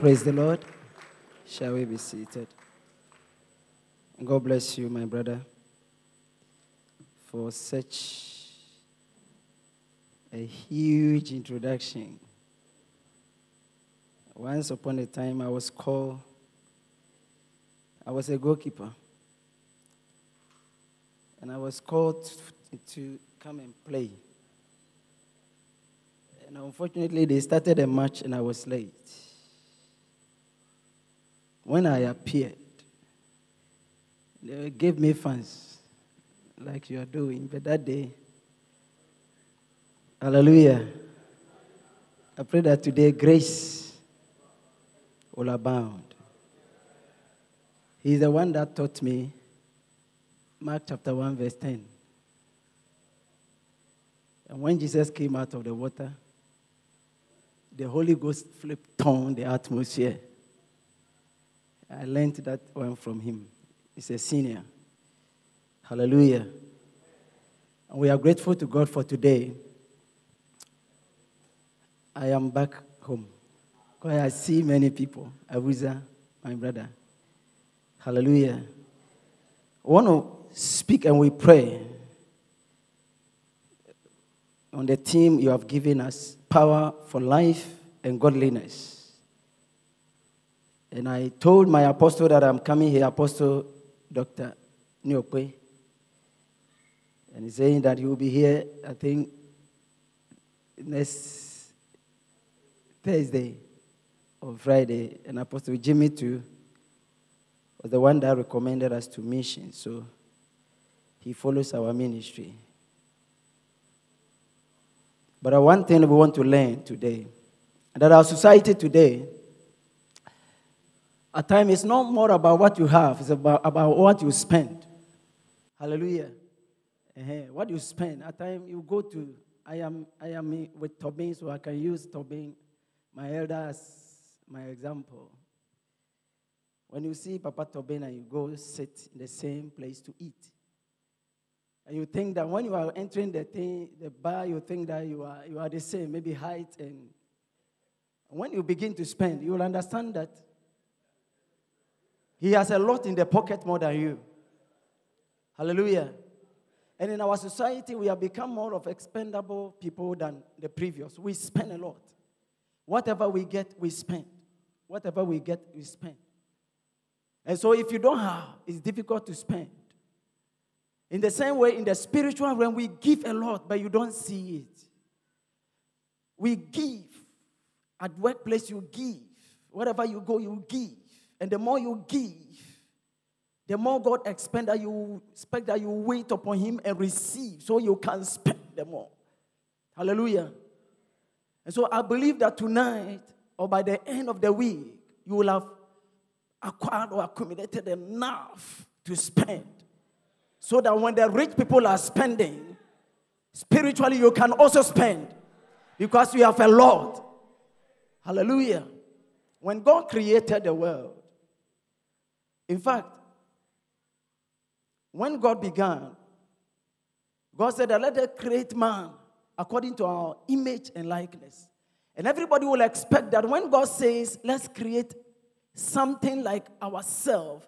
Praise the Lord. Shall we be seated? God bless you, my brother, for such a huge introduction. Once upon a time, I was called, I was a goalkeeper. And I was called to come and play. And unfortunately, they started a match and I was late. When I appeared, they gave me fans like you are doing. But that day, hallelujah, I pray that today grace will abound. He's the one that taught me Mark chapter 1, verse 10. And when Jesus came out of the water, the Holy Ghost flipped on the atmosphere. I learned that one from him. He's a senior. Hallelujah. And we are grateful to God for today. I am back home. Because I see many people. Abuza, my brother. Hallelujah. I want to speak and we pray on the team you have given us power for life and godliness. And I told my apostle that I'm coming here, Apostle Dr. Nyokwe. And he's saying that he will be here, I think, next Thursday or Friday. And Apostle Jimmy, too, was the one that recommended us to mission. So he follows our ministry. But one thing we want to learn today that our society today, at times, it's not more about what you have, it's about, about what you spend. Hallelujah. Uh-huh. What you spend. At times, you go to, I am, I am with Tobin, so I can use Tobin, my elder, as my example. When you see Papa Tobin and you go sit in the same place to eat, and you think that when you are entering the thing, the bar, you think that you are, you are the same, maybe height. And when you begin to spend, you will understand that he has a lot in the pocket more than you. Hallelujah. And in our society, we have become more of expendable people than the previous. We spend a lot. Whatever we get, we spend. Whatever we get, we spend. And so if you don't have, it's difficult to spend. In the same way, in the spiritual realm, we give a lot, but you don't see it. We give. At workplace, you give. Wherever you go, you give. And the more you give, the more God expect that you expect that you wait upon Him and receive, so you can spend the more. Hallelujah. And so I believe that tonight, or by the end of the week, you will have acquired or accumulated enough to spend. So that when the rich people are spending, spiritually you can also spend because you have a lot. Hallelujah. When God created the world, in fact, when God began, God said let us create man according to our image and likeness. And everybody will expect that when God says, let's create something like ourselves,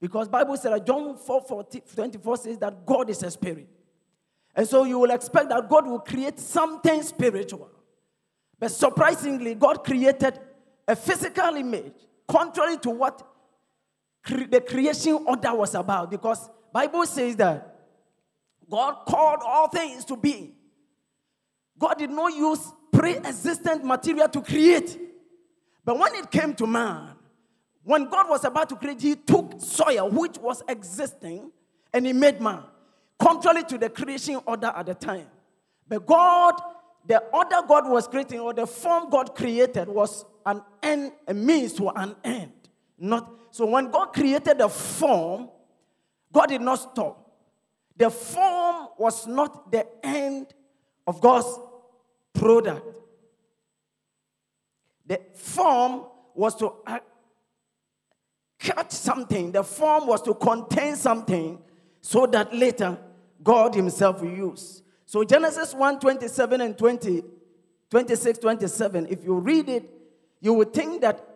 because Bible said that John 4, 40, 24 says that God is a spirit. And so you will expect that God will create something spiritual. But surprisingly, God created a physical image, contrary to what the creation order was about. Because Bible says that God called all things to be. God did not use pre-existent material to create. But when it came to man, when God was about to create, he took soil which was existing and he made man, contrary to the creation order at the time. But God, the order God was creating, or the form God created, was an end, a means to an end. Not so when God created the form, God did not stop. The form was not the end of God's product. The form was to uh, catch something. The form was to contain something so that later God Himself will use. So Genesis 1 27 and 20, 26, 27, if you read it, you would think that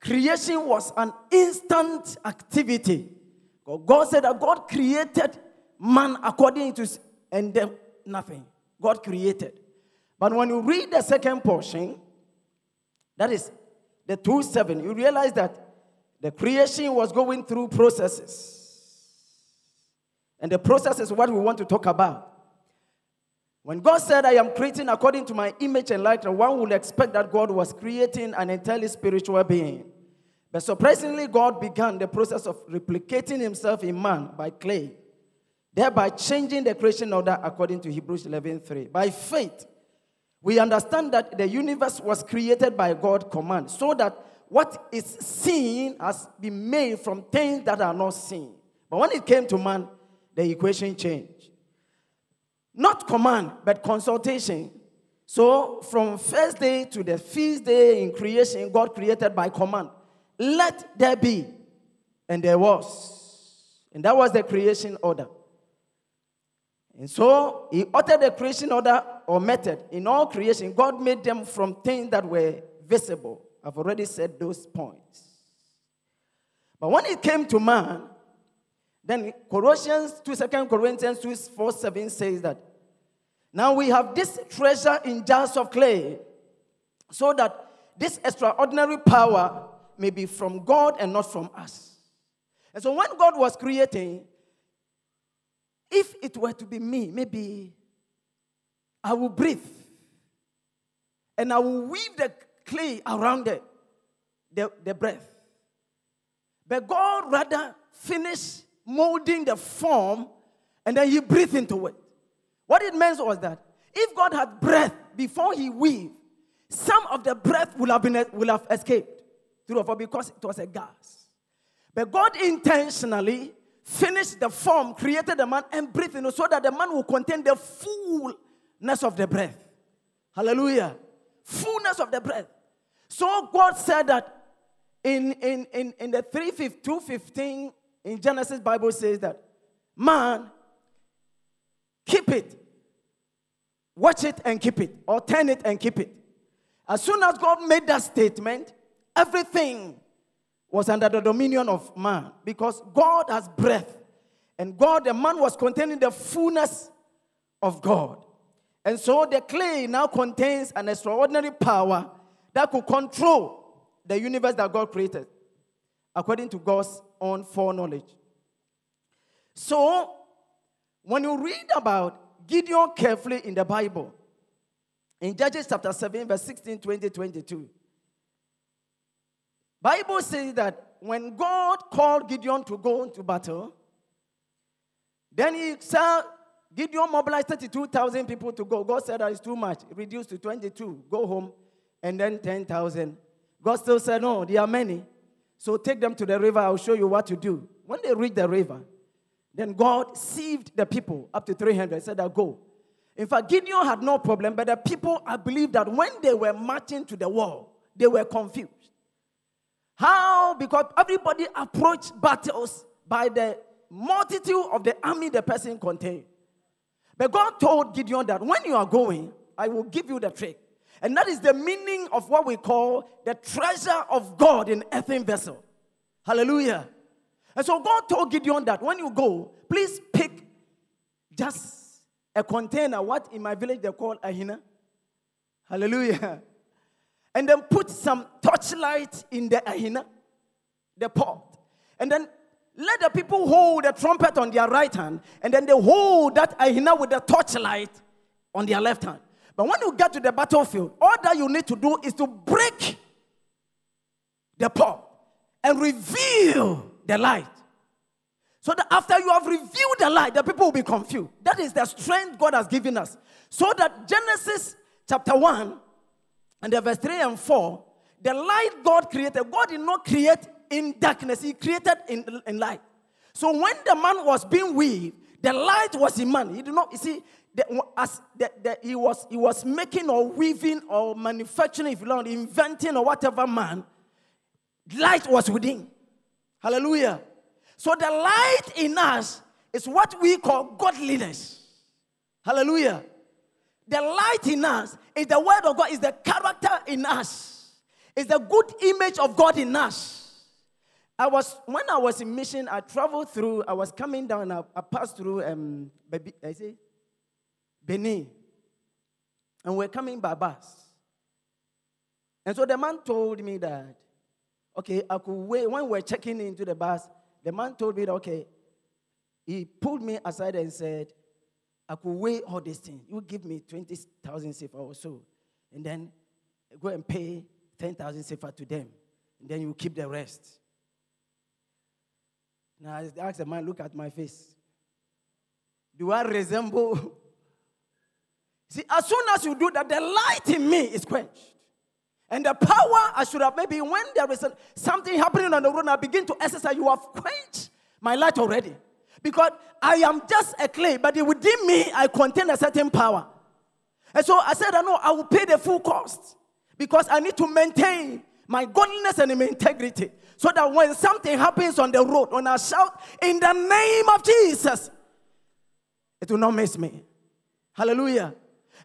creation was an instant activity. God said that God created man according to and then nothing. God created. But when you read the second portion, that is the 2 7, you realize that the creation was going through processes. And the process is what we want to talk about. When God said, I am creating according to my image and likeness, one would expect that God was creating an entirely spiritual being. But surprisingly, God began the process of replicating himself in man by clay, thereby changing the creation order according to Hebrews 11:3. By faith, we understand that the universe was created by God's command, so that what is seen has been made from things that are not seen. But when it came to man, the equation changed. Not command, but consultation. So, from first day to the fifth day in creation, God created by command. Let there be. And there was. And that was the creation order. And so, He uttered the creation order or method. In all creation, God made them from things that were visible. I've already said those points. But when it came to man, then Colossians 2, 2 Corinthians 2, 4, 7 says that now we have this treasure in jars of clay, so that this extraordinary power may be from God and not from us. And so when God was creating, if it were to be me, maybe I will breathe and I will weave the clay around the, the, the breath. But God rather finished molding the form and then he breathed into it. What it meant was that if God had breath before he weaved, some of the breath will have, been, will have escaped through the because it was a gas. But God intentionally finished the form, created the man, and breathed in so that the man will contain the fullness of the breath. Hallelujah. Fullness of the breath. So God said that in, in, in, in the 215 in Genesis, Bible says that man, keep it. Watch it and keep it, or turn it and keep it. As soon as God made that statement, everything was under the dominion of man because God has breath. And God, the man was containing the fullness of God. And so the clay now contains an extraordinary power that could control the universe that God created according to God's own foreknowledge. So, when you read about Gideon carefully in the Bible, in Judges chapter 7, verse 16, 20, 22, Bible says that when God called Gideon to go into battle, then he said, Gideon mobilized 32,000 people to go. God said that is too much. Reduced to 22. Go home. And then 10,000. God still said, No, there are many. So take them to the river. I'll show you what to do. When they reached the river, then God sieved the people up to 300. Said, I'll go. In fact, Gideon had no problem, but the people, I believe that when they were marching to the wall, they were confused. How? Because everybody approached battles by the multitude of the army the person contained. But God told Gideon that when you are going, I will give you the trick. And that is the meaning of what we call the treasure of God in earthen vessel. Hallelujah. And so God told Gideon that when you go, please pick just a container, what in my village they call a hina. Hallelujah. And then put some torchlight in the ahina, the pot. And then let the people hold the trumpet on their right hand, and then they hold that ahina with the torchlight on their left hand. But when you get to the battlefield, all that you need to do is to break the pot and reveal the light. So that after you have revealed the light, the people will be confused. That is the strength God has given us. So that Genesis chapter 1 and the verse 3 and 4, the light God created, God did not create in darkness, He created in, in light. So when the man was being weaved, the light was in man. He did not, you see, as the, the, he, was, he was making or weaving or manufacturing, if you want, inventing or whatever man, light was within. Hallelujah. So the light in us is what we call godliness. Hallelujah. The light in us is the word of God, is the character in us. is the good image of God in us. I was when I was in mission, I traveled through, I was coming down, I, I passed through um Baby, I say Benin. And we're coming by bus. And so the man told me that, okay, I could wait. When we're checking into the bus, the man told me that, okay, he pulled me aside and said, I could weigh all these things. You give me 20,000 CFA or so. And then go and pay 10,000 CFA to them. And then you keep the rest. Now I asked the man, look at my face. Do I resemble? See, as soon as you do that, the light in me is quenched. And the power I should have, maybe when there is something happening on the road, I begin to exercise, you have quenched my light already. Because I am just a clay, but within me, I contain a certain power. And so I said, I know I will pay the full cost because I need to maintain my godliness and my integrity. So that when something happens on the road, when I shout in the name of Jesus, it will not miss me. Hallelujah.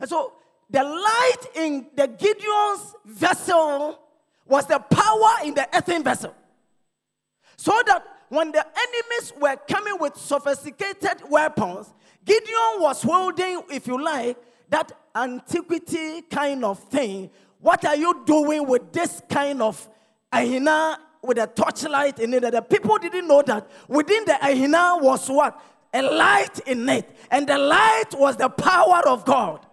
And so the light in the Gideon's vessel was the power in the earthen vessel. So that when the enemies were coming with sophisticated weapons, Gideon was holding, if you like, that antiquity kind of thing. What are you doing with this kind of ahina with a torchlight in it? The people didn't know that within the ahina was what? A light in it. And the light was the power of God.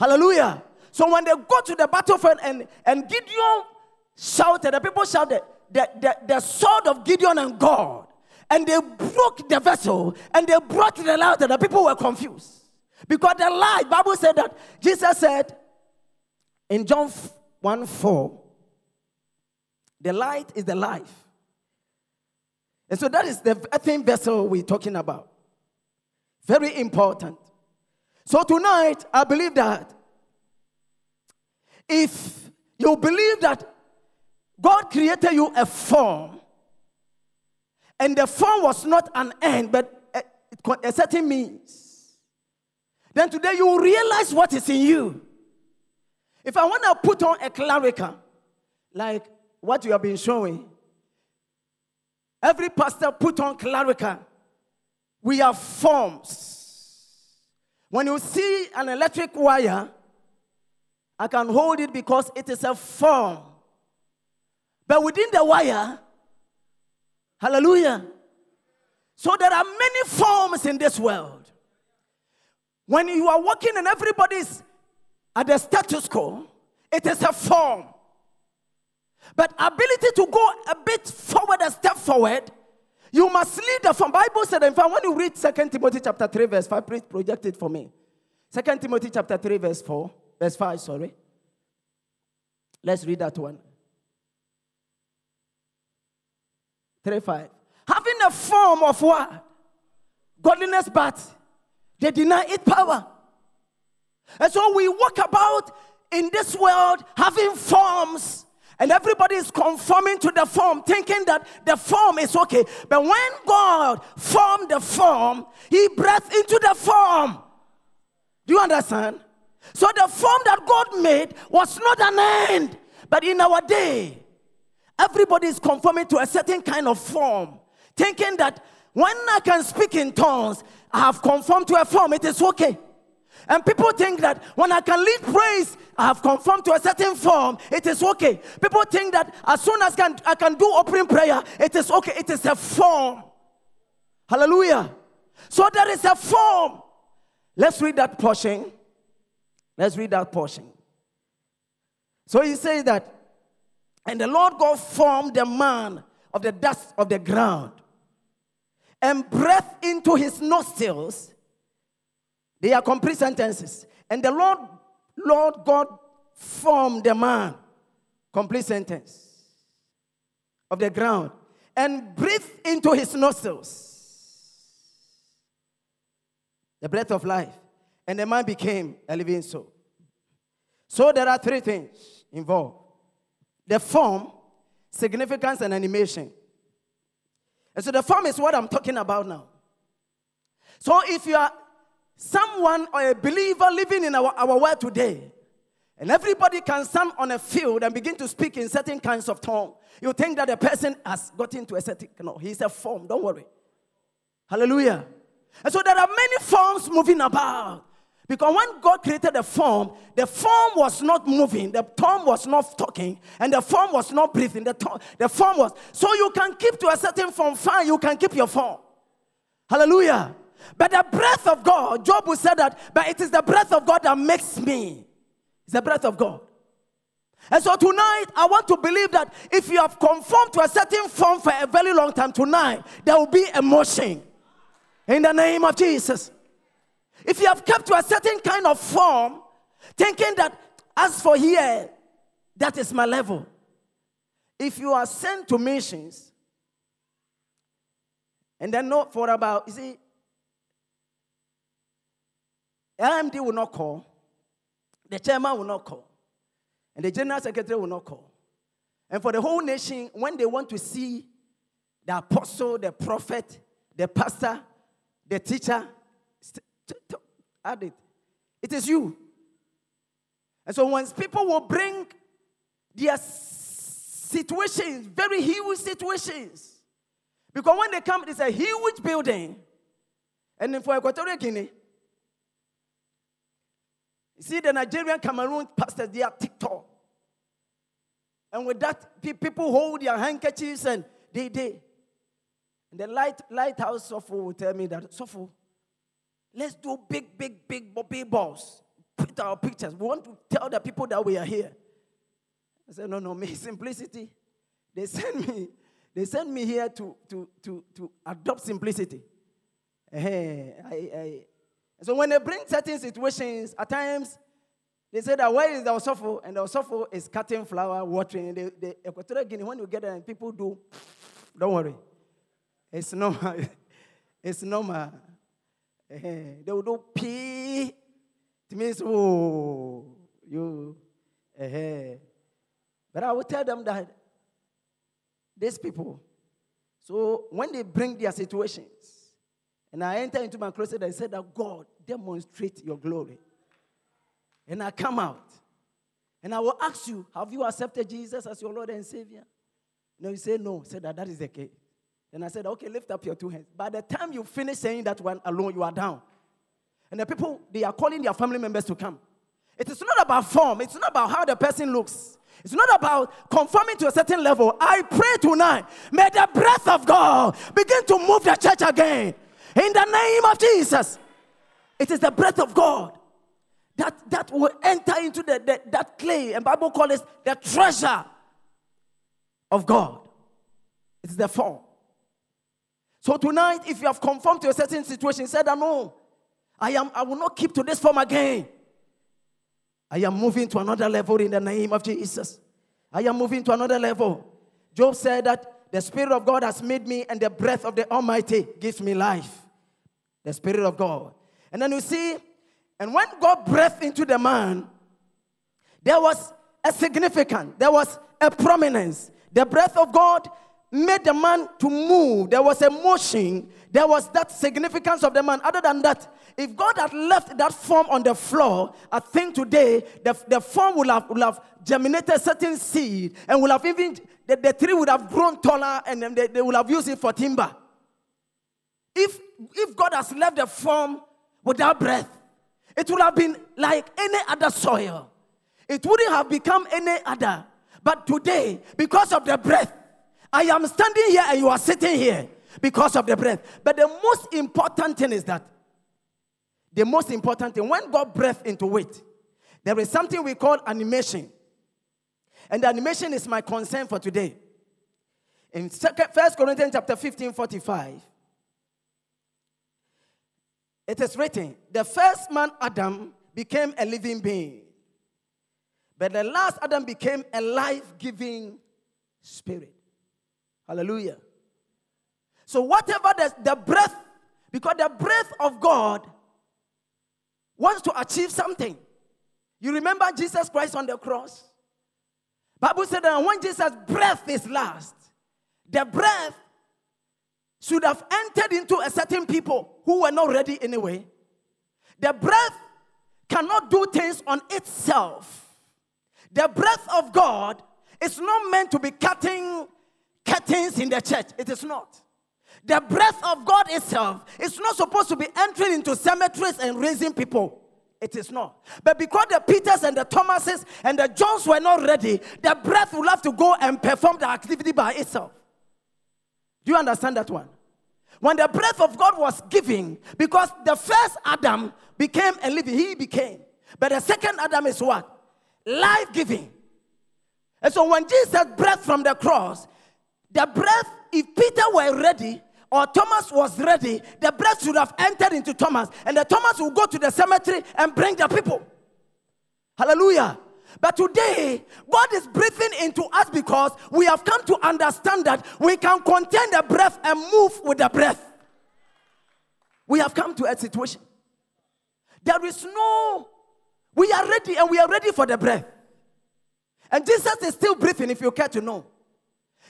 Hallelujah. So when they go to the battlefield and, and Gideon shouted, the people shouted, the, the, the sword of Gideon and God. And they broke the vessel and they brought the light, and the people were confused. Because the light, Bible said that Jesus said in John 1 4, the light is the life. And so that is the earthen vessel we're talking about. Very important. So tonight, I believe that if you believe that God created you a form, and the form was not an end, but a, a certain means, then today you realize what is in you. If I want to put on a clerical, like what you have been showing, every pastor put on clerical. We have forms. When you see an electric wire, I can hold it because it is a form. But within the wire, hallelujah. So there are many forms in this world. When you are walking and everybody's at the status quo, it is a form. But ability to go a bit forward, a step forward, you must lead the form. Bible said, in fact, when you read 2 Timothy chapter 3, verse 5, please project it for me. 2 Timothy chapter 3, verse 4, verse 5, sorry. Let's read that one. 3 5. Having a form of what? Godliness, but they deny it power. And so we walk about in this world having forms and everybody is conforming to the form, thinking that the form is okay. But when God formed the form, He breathed into the form. Do you understand? So the form that God made was not an end. But in our day, everybody is conforming to a certain kind of form, thinking that when I can speak in tongues, I have conformed to a form, it is okay. And people think that when I can lead praise, I have conformed to a certain form, it is okay. People think that as soon as can, I can do opening prayer, it is okay. It is a form. Hallelujah. So there is a form. Let's read that portion. Let's read that portion. So he says that, and the Lord God formed the man of the dust of the ground and breathed into his nostrils. They are complete sentences. And the Lord, Lord God formed the man, complete sentence, of the ground and breathed into his nostrils the breath of life. And the man became a living soul. So there are three things involved the form, significance, and animation. And so the form is what I'm talking about now. So if you are someone or a believer living in our, our world today, And everybody can stand on a field and begin to speak in certain kinds of tongue. You think that the person has got into a certain, no, he's a form, don't worry. Hallelujah. And so there are many forms moving about. Because when God created the form, the form was not moving, the tongue was not talking, and the form was not breathing. The, tongue, the form was. So you can keep to a certain form, fine, you can keep your form. Hallelujah. But the breath of God, Job will say that, but it is the breath of God that makes me. It's the breath of God. And so tonight, I want to believe that if you have conformed to a certain form for a very long time, tonight there will be a emotion. In the name of Jesus. If you have kept to a certain kind of form, thinking that as for here, that is my level. If you are sent to missions, and then not for about, you see, LMD will not call, the chairman will not call, and the general secretary will not call. And for the whole nation, when they want to see the apostle, the prophet, the pastor, the teacher, add it. It is you. And so once people will bring their situations, very huge situations, because when they come, it's a huge building. And then for Equatorial Guinea, you see the Nigerian Cameroon pastors, they are TikTok. And with that, people hold their handkerchiefs and they, they. And the light, lighthouse Sopho will tell me that, Sopho, let's do big, big, big, big balls. Put our pictures. We want to tell the people that we are here. I said, no, no, me, simplicity. They send me, they send me here to, to, to, to adopt simplicity. Hey, I, so when they bring certain situations, at times they say that where is the Osofo? And the Osofo is cutting flower, watering. The, the Equatorial Guinea, when you get there and people do, don't worry. It's normal. it's normal. they will do pee. It means, oh, you. But I will tell them that these people, so when they bring their situations, and I enter into my closet and said that God, demonstrate your glory. And I come out. And I will ask you, have you accepted Jesus as your Lord and Savior? No, you say no. Said that that is the case. Then I said, okay, lift up your two hands. By the time you finish saying that one alone, you are down. And the people, they are calling their family members to come. It is not about form, it's not about how the person looks. It's not about conforming to a certain level. I pray tonight, may the breath of God begin to move the church again. In the name of Jesus. It is the breath of God that, that will enter into the, the that clay. And Bible calls it the treasure of God. It's the form. So tonight, if you have conformed to a certain situation, said, I know, I am I will not keep to this form again. I am moving to another level in the name of Jesus. I am moving to another level. Job said that the Spirit of God has made me, and the breath of the Almighty gives me life. The Spirit of God. And then you see, and when God breathed into the man, there was a significance, there was a prominence. The breath of God made the man to move. There was a motion. There was that significance of the man. Other than that, if God had left that form on the floor, I think today the, the form would have, would have germinated certain seed and would have even, the, the tree would have grown taller and they, they would have used it for timber. If, if God has left the form without breath, it would have been like any other soil. It wouldn't have become any other. But today, because of the breath, I am standing here and you are sitting here because of the breath. But the most important thing is that the most important thing, when God breathed into it, there is something we call animation. And the animation is my concern for today. In 1 Corinthians chapter 15, 45, it is written, the first man, Adam, became a living being. But the last Adam became a life giving spirit. Hallelujah. So, whatever the, the breath, because the breath of God wants to achieve something. You remember Jesus Christ on the cross? Bible said that when Jesus' breath is last, the breath should have entered into a certain people who were not ready anyway. The breath cannot do things on itself. The breath of God is not meant to be cutting curtains in the church. It is not. The breath of God itself is not supposed to be entering into cemeteries and raising people. It is not. But because the Peters and the Thomases and the Johns were not ready, the breath will have to go and perform the activity by itself. You understand that one? When the breath of God was given, because the first Adam became a living, he became. But the second Adam is what? Life giving. And so when Jesus breathed from the cross, the breath, if Peter were ready, or Thomas was ready, the breath should have entered into Thomas, and the Thomas will go to the cemetery and bring the people. Hallelujah. But today, God is breathing into us because we have come to understand that we can contain the breath and move with the breath. We have come to a situation. There is no, we are ready and we are ready for the breath. And Jesus is still breathing if you care to know.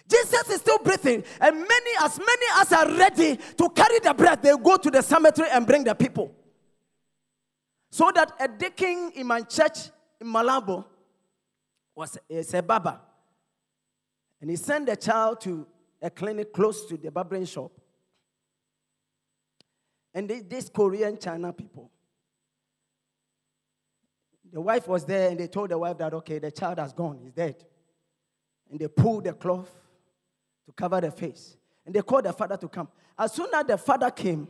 Jesus is still breathing, and many, as many as are ready to carry the breath, they go to the cemetery and bring the people. So that a deacon in my church Malabo was a, a baba, and he sent the child to a clinic close to the barbering shop. And these Korean China people, the wife was there, and they told the wife that okay, the child has gone, he's dead. And they pulled the cloth to cover the face. And they called the father to come. As soon as the father came,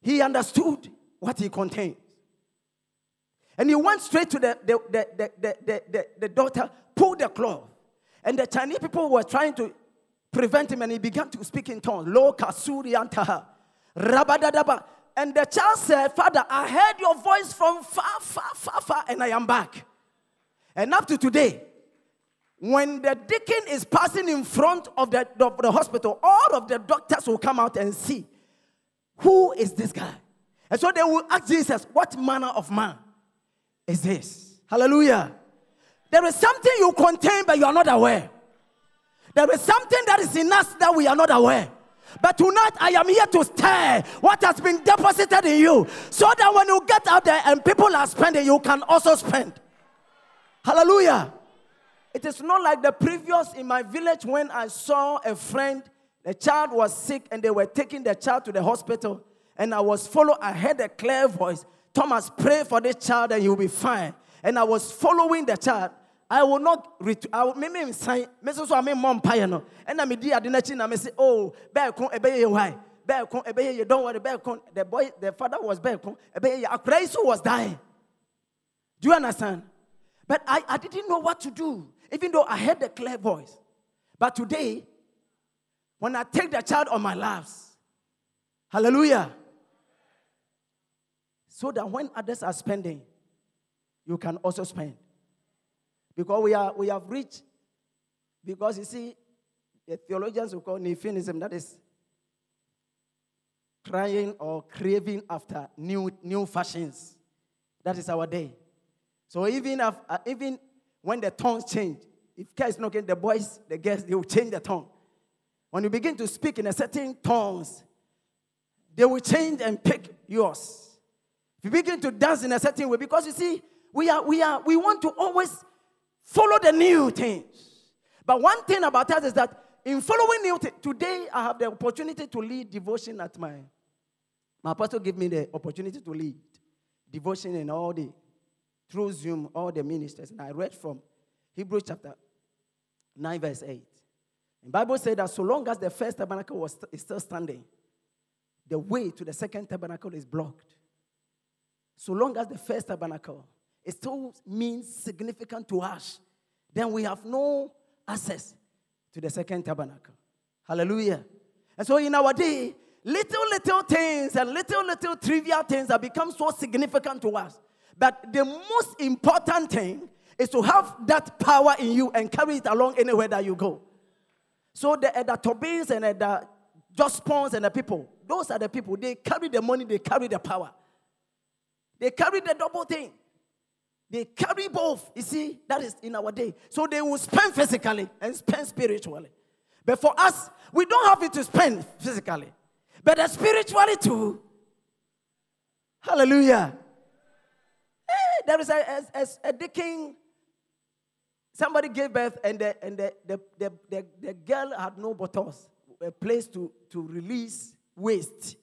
he understood what he contained. And he went straight to the, the, the, the, the, the, the daughter, pulled the cloth. And the Chinese people were trying to prevent him, and he began to speak in tongues. Lo kasuri antaha. Rabadadaba. And the child said, Father, I heard your voice from far, far, far, far, and I am back. And up to today, when the deacon is passing in front of the, of the hospital, all of the doctors will come out and see who is this guy. And so they will ask Jesus, What manner of man is this? Hallelujah. There is something you contain, but you are not aware. There is something that is in us that we are not aware. But tonight I am here to stir what has been deposited in you so that when you get out there and people are spending, you can also spend. Hallelujah. It is not like the previous in my village when I saw a friend, the child was sick, and they were taking the child to the hospital. And I was following, I heard a clear voice Thomas, pray for this child and you'll be fine. And I was following the child. I will not return. I will maybe sign. Mrs. So I mean, mom, payano. And I'm a dear dinner. I say, oh, back on a eh, bay, why? Back on a eh, bay, don't worry, back on. The boy, the father was back on eh, a bay. A crazy was dying. Do you understand? But I, I didn't know what to do even though I heard the clear voice. But today, when I take the child on my laps, hallelujah, so that when others are spending, you can also spend. Because we, are, we have reached, because you see, the theologians will call Nephinism, that is crying or craving after new, new fashions. That is our day. So even, if, uh, even when the tongues change, if care is not getting the boys, the girls, they will change the tongue. When you begin to speak in a certain tongues, they will change and pick yours. You begin to dance in a certain way, because you see, we are we are we want to always follow the new things. But one thing about us is that in following new things, today I have the opportunity to lead devotion at my my pastor gave me the opportunity to lead devotion in all the through Zoom, all the ministers. And I read from Hebrews chapter 9, verse 8. The Bible said that so long as the first tabernacle was is still standing, the way to the second tabernacle is blocked. So long as the first tabernacle it still means significant to us, then we have no access to the second tabernacle. Hallelujah. And so in our day, little, little things and little, little trivial things have become so significant to us but the most important thing is to have that power in you and carry it along anywhere that you go. So the, the Tobins and the Jospons and the people, those are the people. They carry the money, they carry the power. They carry the double thing. They carry both. You see, that is in our day. So they will spend physically and spend spiritually. But for us, we don't have it to spend physically, but spiritually too. Hallelujah there is a, a, a, a somebody gave birth and the, and the, the, the, the, the girl had no buttocks, a place to, to release waste.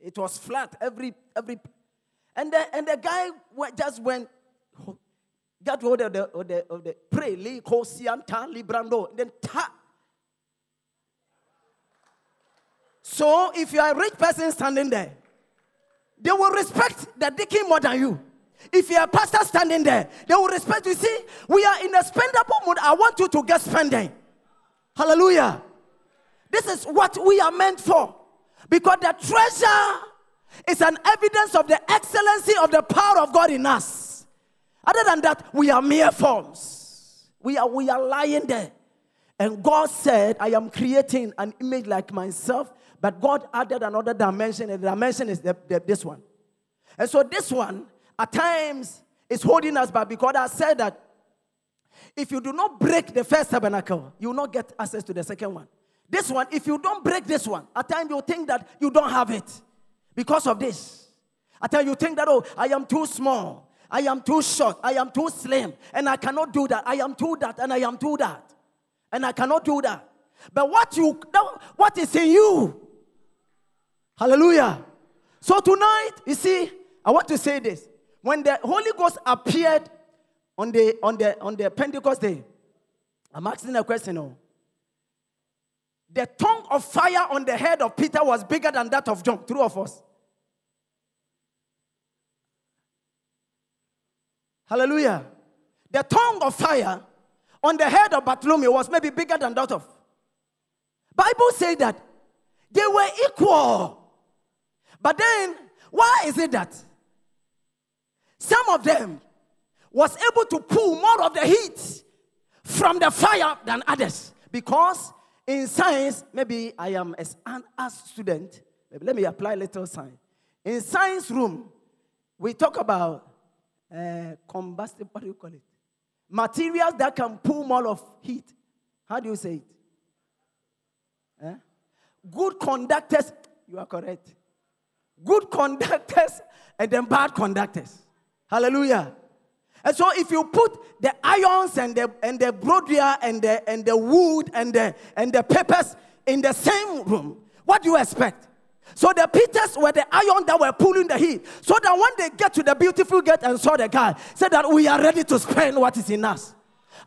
It was flat, every, every, and the, and the guy just went, got hold of the, of the, of the pray, li kosianta librando, then ta. So if you are a rich person standing there, they will respect the deacon more than you. If you're a pastor standing there, they will respect you. See, we are in a spendable mood. I want you to get spending. Hallelujah. This is what we are meant for. Because the treasure is an evidence of the excellency of the power of God in us. Other than that, we are mere forms. We are, we are lying there. And God said, I am creating an image like myself, but God added another dimension, and the dimension is the, the, this one. And so this one at times is holding us back because I said that if you do not break the first tabernacle, you will not get access to the second one. This one, if you don't break this one, at times you think that you don't have it because of this. At times you think that, oh, I am too small, I am too short, I am too slim, and I cannot do that. I am too that, and I am too that, and I cannot do that. But what you, what is in you? Hallelujah. So tonight, you see, I want to say this when the Holy Ghost appeared on the on the on the Pentecost day, I'm asking a question. Oh, the tongue of fire on the head of Peter was bigger than that of John. True of us. Hallelujah. The tongue of fire on the head of Bartholomew was maybe bigger than that of. Bible say that they were equal. But then, why is it that some of them was able to pull more of the heat from the fire than others because in science maybe i am as an art student let me apply little science in science room we talk about uh, combustible what do you call it materials that can pull more of heat how do you say it eh? good conductors you are correct good conductors and then bad conductors Hallelujah. And so if you put the irons and the and the broderie and the and the wood and the and the papers in the same room, what do you expect? So the Peters were the iron that were pulling the heat. So that when they get to the beautiful gate and saw the guy, said that we are ready to spend what is in us.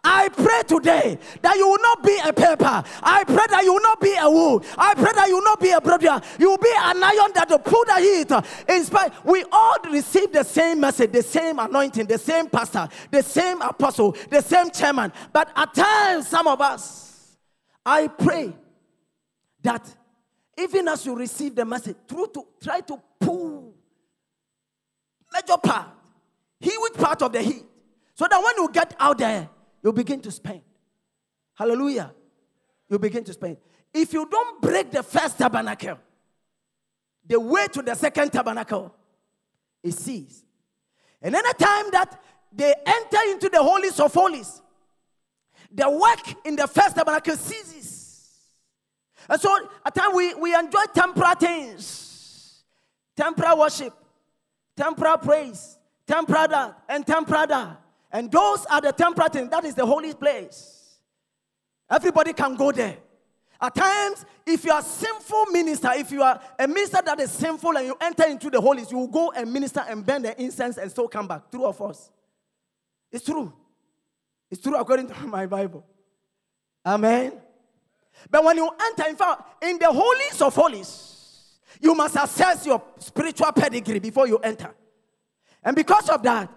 I pray today that you will not be a paper. I pray that you will not be a wool. I pray that you will not be a brother. You will be an iron that will pull the heat. In spite, we all receive the same message, the same anointing, the same pastor, the same apostle, the same chairman. But at times, some of us, I pray that even as you receive the message, to try to pull major part, huge part of the heat, so that when you get out there you begin to spend. Hallelujah. You begin to spend. If you don't break the first tabernacle, the way to the second tabernacle is seized. And any time that they enter into the holies of holies, the work in the first tabernacle ceases. And so at times we, we enjoy temporal things, temporal worship, temporal praise, temporal that, and temporal that. And those are the temperate things. That is the holy place. Everybody can go there. At times, if you are sinful minister, if you are a minister that is sinful and you enter into the holies, you will go and minister and burn the incense and still come back. True of us. It's true. It's true according to my Bible. Amen. But when you enter, in fact, in the holies of holies, you must assess your spiritual pedigree before you enter. And because of that,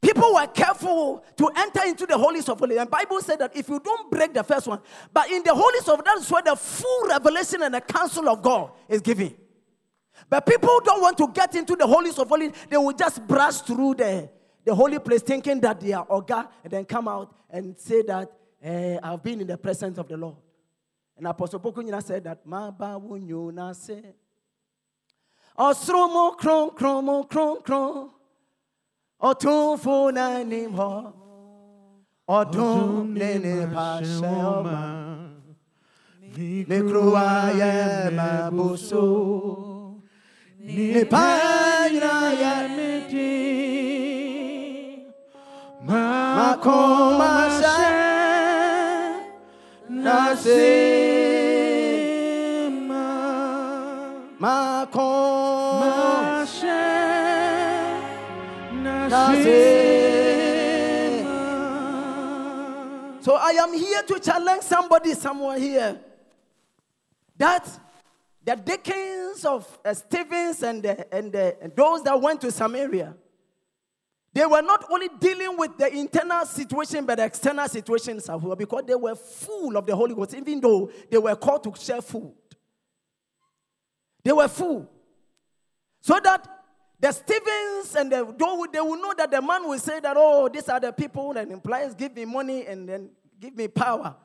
People were careful to enter into the holies of holies. And Bible said that if you don't break the first one, but in the holies of that is where the full revelation and the counsel of God is given. But people don't want to get into the holies of holies. They will just brush through the, the holy place thinking that they are Oga and then come out and say that eh, I've been in the presence of the Lord. And Apostle Pokunyina said that Maba wunyuna se. Osromo kron kromo kron kron. Ọ̀túnfò náà ní hɔ ɔdún nínú pàṣẹ ọmọ mekruwa yɛ maboso nipa nyina yɛ medi makoma hyɛ Nasema So I am here to challenge somebody somewhere here. That the deacons of uh, Stevens and, uh, and, uh, those that went to Samaria, they were not only dealing with the internal situation but the external situations as well because they were full of the Holy Ghost, even though they were called to share food. They were full. So that the Stevens and the, they will know that the man will say that, oh, these are the people and implies give me money and then give me power.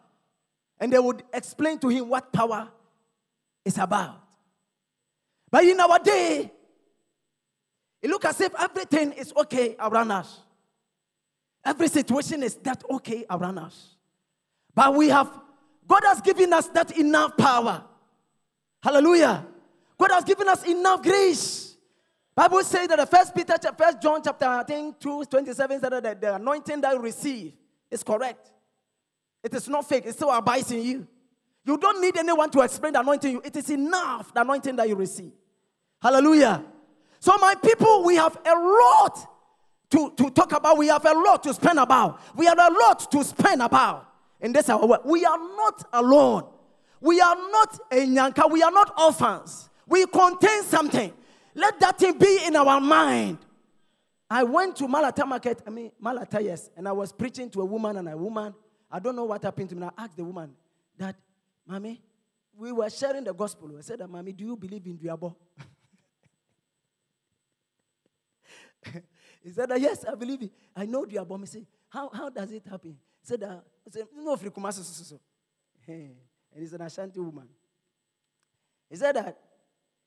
And they would explain to him what power is about. But in our day, it looks as if everything is okay around us. Every situation is that okay around us. But we have, God has given us that enough power. Hallelujah. God has given us enough grace. Bible says that the first Peter, first John chapter, I think 2, 27 said that the anointing that you receive is correct. It is not fake, it still abides in you. You don't need anyone to explain the anointing you. It is enough, the anointing that you receive. Hallelujah. So, my people, we have a lot to, to talk about. We have a lot to spend about. We have a lot to spend about in this our work. We are not alone. We are not a nyanka. We are not orphans. We contain something. Let that thing be in our mind. I went to Malata Market, I mean, Malata, yes, and I was preaching to a woman and a woman. I don't know what happened to me. I asked the woman that, Mommy, we were sharing the gospel. I said, Mommy, do you believe in Diabo? he said, Yes, I believe it. I know Diabo. I said, how, how does it happen? He said, uh, I said No, Frikumasu. And he's an Ashanti woman. He said that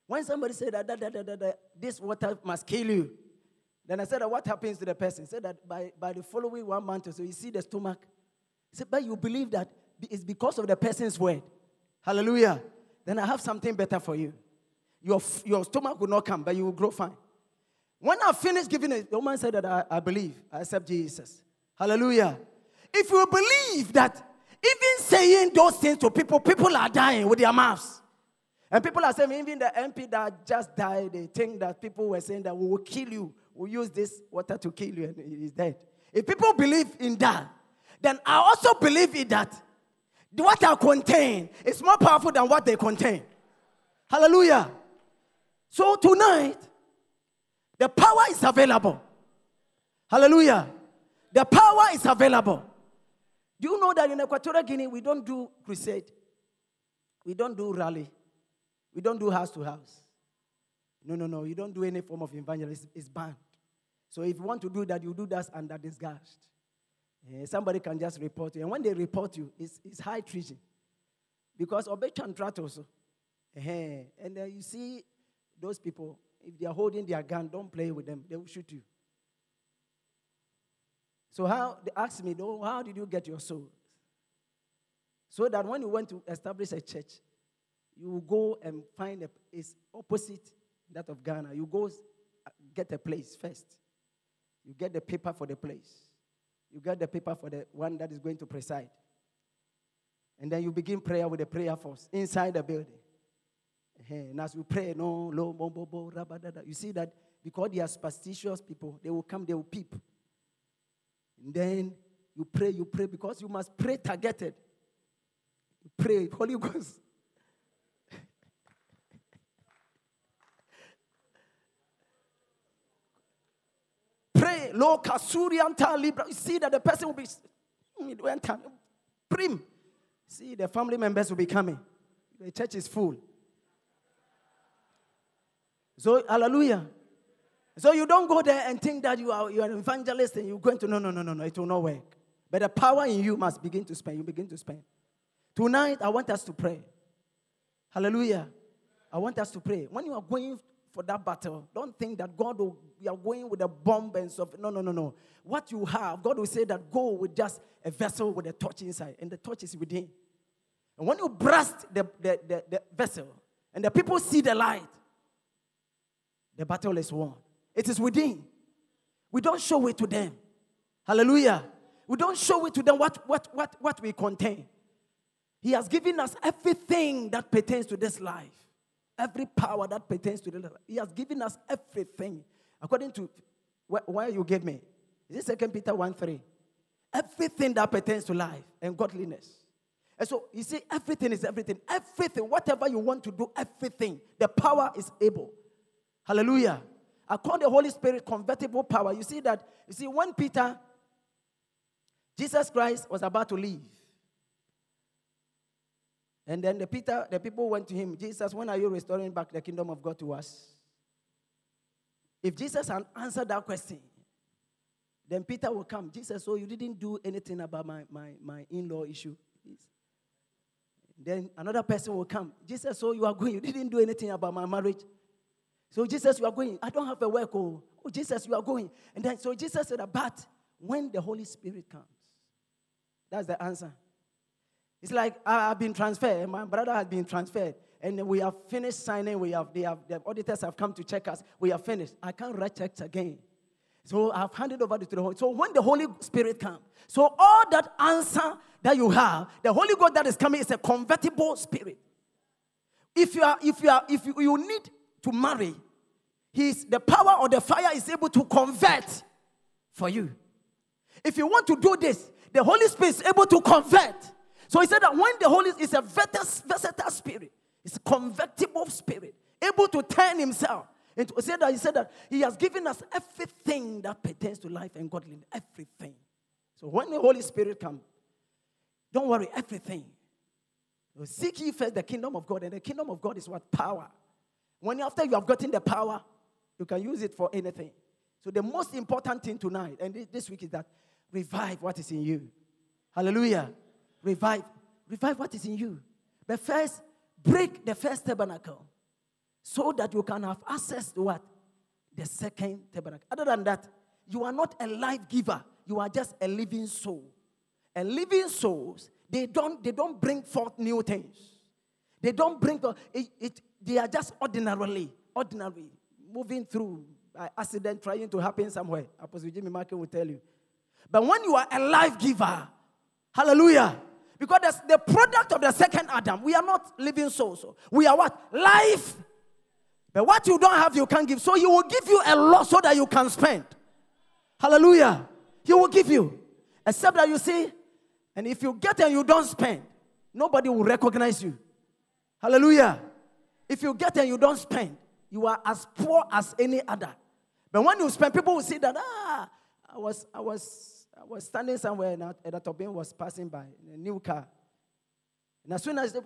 when somebody said that, that, that, that, that, this water must kill you, then I said, What happens to the person? He said that by, by the following one month or so, you see the stomach. He said, But you believe that it's because of the person's word. Hallelujah. Then I have something better for you. Your, your stomach will not come, but you will grow fine. When I finished giving it, the woman said that I, I believe, I accept Jesus. Hallelujah. If you believe that even saying those things to people, people are dying with their mouths. And people are saying, even the MP that just died, they think that people were saying that we will kill you. We'll use this water to kill you, and he's dead. If people believe in that, then I also believe in that what I contained is more powerful than what they contain. Hallelujah. So tonight, the power is available. Hallelujah. The power is available. Do you know that in Equatorial Guinea, we don't do crusade? We don't do rally. We don't do house to house. No, no, no. You don't do any form of evangelism. It's banned. So if you want to do that, you do that under disgust. Uh, somebody can just report you. And when they report you, it's, it's high treason. Because Obechan also. Uh, and then you see those people, if they are holding their gun, don't play with them. They will shoot you. So how they asked me, oh, how did you get your soul? So that when you went to establish a church, you go and find a it's opposite that of Ghana. You go uh, get a place first. You get the paper for the place. You get the paper for the one that is going to preside. And then you begin prayer with the prayer force inside the building. And as you pray, no, lo, bo, bo, bo, you see that because they are superstitious people, they will come, they will peep. And then you pray, you pray, because you must pray targeted. You pray, Holy Ghost. Pray, lo kasurianta libra. You see that the person will be mm, prim. See, the family members will be coming. The church is full. So, hallelujah. So you don't go there and think that you are, you are an evangelist and you're going to, no, no, no, no, no, it will not work. But the power in you must begin to spend. You begin to spend. Tonight, I want us to pray. Hallelujah. I want us to pray. When you are going for that battle, don't think that God will, you are going with a bomb and stuff. No, no, no, no. What you have, God will say that go with just a vessel with a torch inside, and the torch is within. And when you blast the, the, the, the vessel and the people see the light, the battle is won. It is within. We don't show it to them. Hallelujah. We don't show it to them what, what, what, what we contain. He has given us everything that pertains to this life. Every power that pertains to life. He has given us everything. According to wh- where you gave me. Is it Second Peter 1 3? Everything that pertains to life and godliness. And so you see, everything is everything. Everything, whatever you want to do, everything. The power is able. Hallelujah. I call the Holy Spirit convertible power. You see that, you see, when Peter, Jesus Christ was about to leave. And then the Peter, the people went to him, Jesus, when are you restoring back the kingdom of God to us? If Jesus had answered that question, then Peter will come. Jesus, so you didn't do anything about my, my, my in-law issue. Then another person will come. Jesus, so you are going. You didn't do anything about my marriage. So Jesus, you are going. I don't have a work. Oh, oh Jesus, you are going. And then so Jesus said, but when the Holy Spirit comes, that's the answer. It's like I've been transferred. My brother has been transferred. And we have finished signing. We have, they have, the auditors have come to check us. We have finished. I can't write checks again. So I've handed over to the Holy. So when the Holy Spirit comes, so all that answer that you have, the Holy God that is coming is a convertible spirit. If you are, if you are, if you, you need to marry, He's the power or the fire is able to convert for you. If you want to do this, the Holy Spirit is able to convert. So he said that when the Holy is a versatile spirit, it's a convertible spirit, able to turn himself. And he said that he said that he has given us everything that pertains to life and godliness. Everything. So when the Holy Spirit comes, don't worry, everything. Seek ye first the kingdom of God, and the kingdom of God is what? Power. When after you have gotten the power, you can use it for anything. So the most important thing tonight and this week is that revive what is in you. Hallelujah. Revive. Revive what is in you. But first, break the first tabernacle so that you can have access to what? The second tabernacle. Other than that, you are not a life giver. You are just a living soul. And living souls, they don't, they don't bring forth new things. They don't bring, it, it, they are just ordinarily, ordinary, moving through by accident, trying to happen somewhere. Apostle Jimmy Markin will tell you. But when you are a life giver, hallelujah, because the product of the second Adam. We are not living souls. We are what? Life. But what you don't have, you can't give. So he will give you a lot so that you can spend. Hallelujah. He will give you. Except that you see, and if you get and you don't spend, nobody will recognize you. Hallelujah. If you get and you don't spend, you are as poor as any other. But when you spend, people will see that, ah, I was, I was was standing somewhere and Eda Tobin was passing by in a new car. And as soon as they,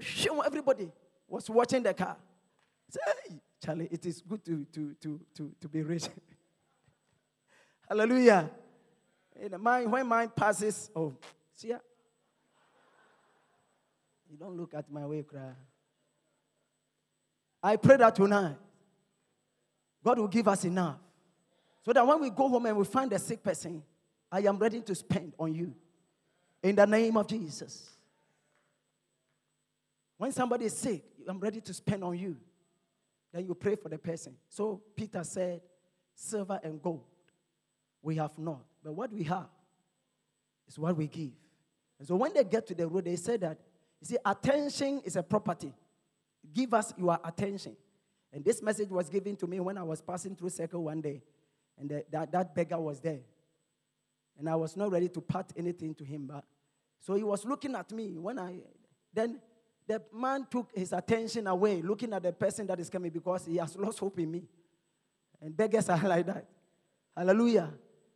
everybody was watching the car, said, hey, Charlie, it is good to, to, to, to, to be rich. Hallelujah. In mind, when mine passes, oh, see ya. You don't look at my way, cry. I pray that tonight, God will give us enough. So that when we go home and we find a sick person, I am ready to spend on you. In the name of Jesus. When somebody is sick, I'm ready to spend on you. Then you pray for the person. So Peter said, Silver and gold we have not. But what we have is what we give. And so when they get to the road, they say that, you see, attention is a property. Give us your attention. And this message was given to me when I was passing through Circle one day. And the, that, that beggar was there. And I was not ready to part anything to him. But so he was looking at me when I then the man took his attention away, looking at the person that is coming because he has lost hope in me. And beggars are like that. Hallelujah.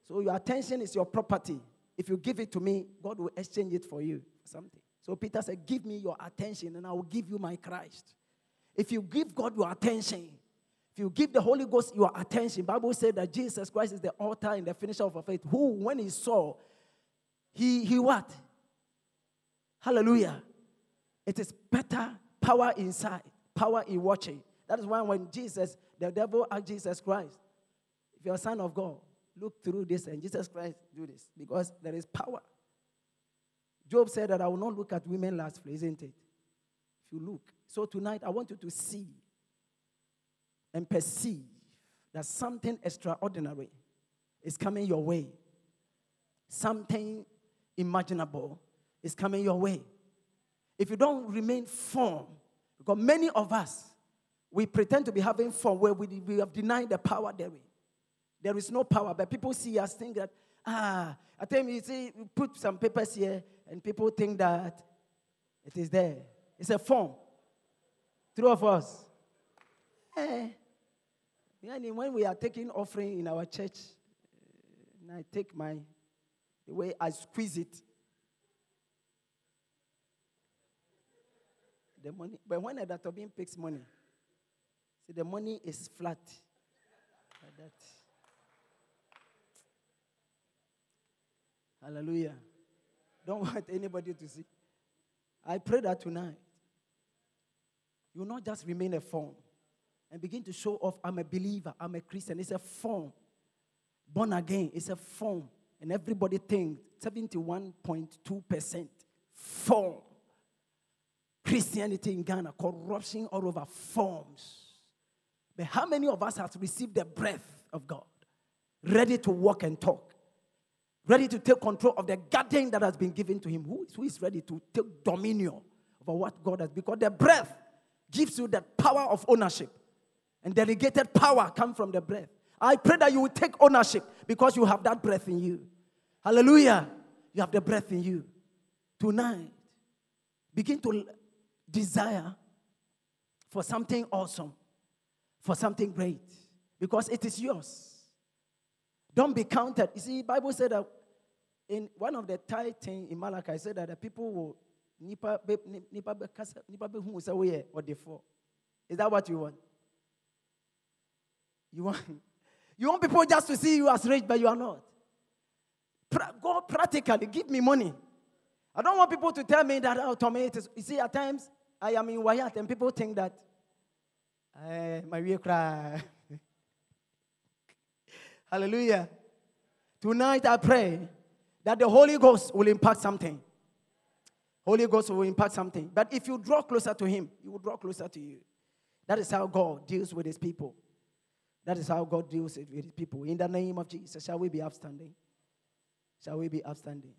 So your attention is your property. If you give it to me, God will exchange it for you for something. So Peter said, Give me your attention, and I will give you my Christ. If you give God your attention, if you give the Holy Ghost your attention, Bible said that Jesus Christ is the author and the finisher of our faith. Who, when he saw, he he what? Hallelujah. It is better power inside, power in watching. That is why when Jesus, the devil asked Jesus Christ, if you're a son of God, look through this and Jesus Christ do this because there is power. Job said that I will not look at women lastly, isn't it? If you look. So tonight I want you to see and perceive that something extraordinary is coming your way, something imaginable is coming your way. if you don't remain firm, because many of us, we pretend to be having fun where we, we have denied the power therein. There is no power, but people see us think that, ah, I tell you, you see, you put some papers here, and people think that it is there. It's a form. Three of us. Eh. When we are taking offering in our church, and I take my, the way I squeeze it, the money, but when Dr. Bean picks money, see the money is flat. Like that. Hallelujah. Don't want anybody to see. I pray that tonight you will not just remain a form and begin to show off I'm a believer, I'm a Christian. It's a form. Born again, it's a form. And everybody thinks 71.2% form. Christianity in Ghana, corruption all over forms. But how many of us have received the breath of God, ready to walk and talk, ready to take control of the garden that has been given to him? Who is, who is ready to take dominion over what God has? Because the breath gives you that power of ownership, and delegated power come from the breath. I pray that you will take ownership because you have that breath in you. Hallelujah. You have the breath in you. Tonight, begin to desire for something awesome, for something great, because it is yours. Don't be counted. You see, Bible said that in one of the tithing in Malachi said that the people will nipa nipa nipa hu say we or the. Is that what you want? You want you want people just to see you as rich, but you are not. Pra- go practically, give me money. I don't want people to tell me that oh, Tommy, it is. You see, at times I am in Wyatt and people think that uh, my real cry. Hallelujah. Tonight I pray that the Holy Ghost will impact something. Holy Ghost will impact something. But if you draw closer to Him, He will draw closer to you. That is how God deals with His people. That is how God deals with people. In the name of Jesus, shall we be upstanding? Shall we be upstanding?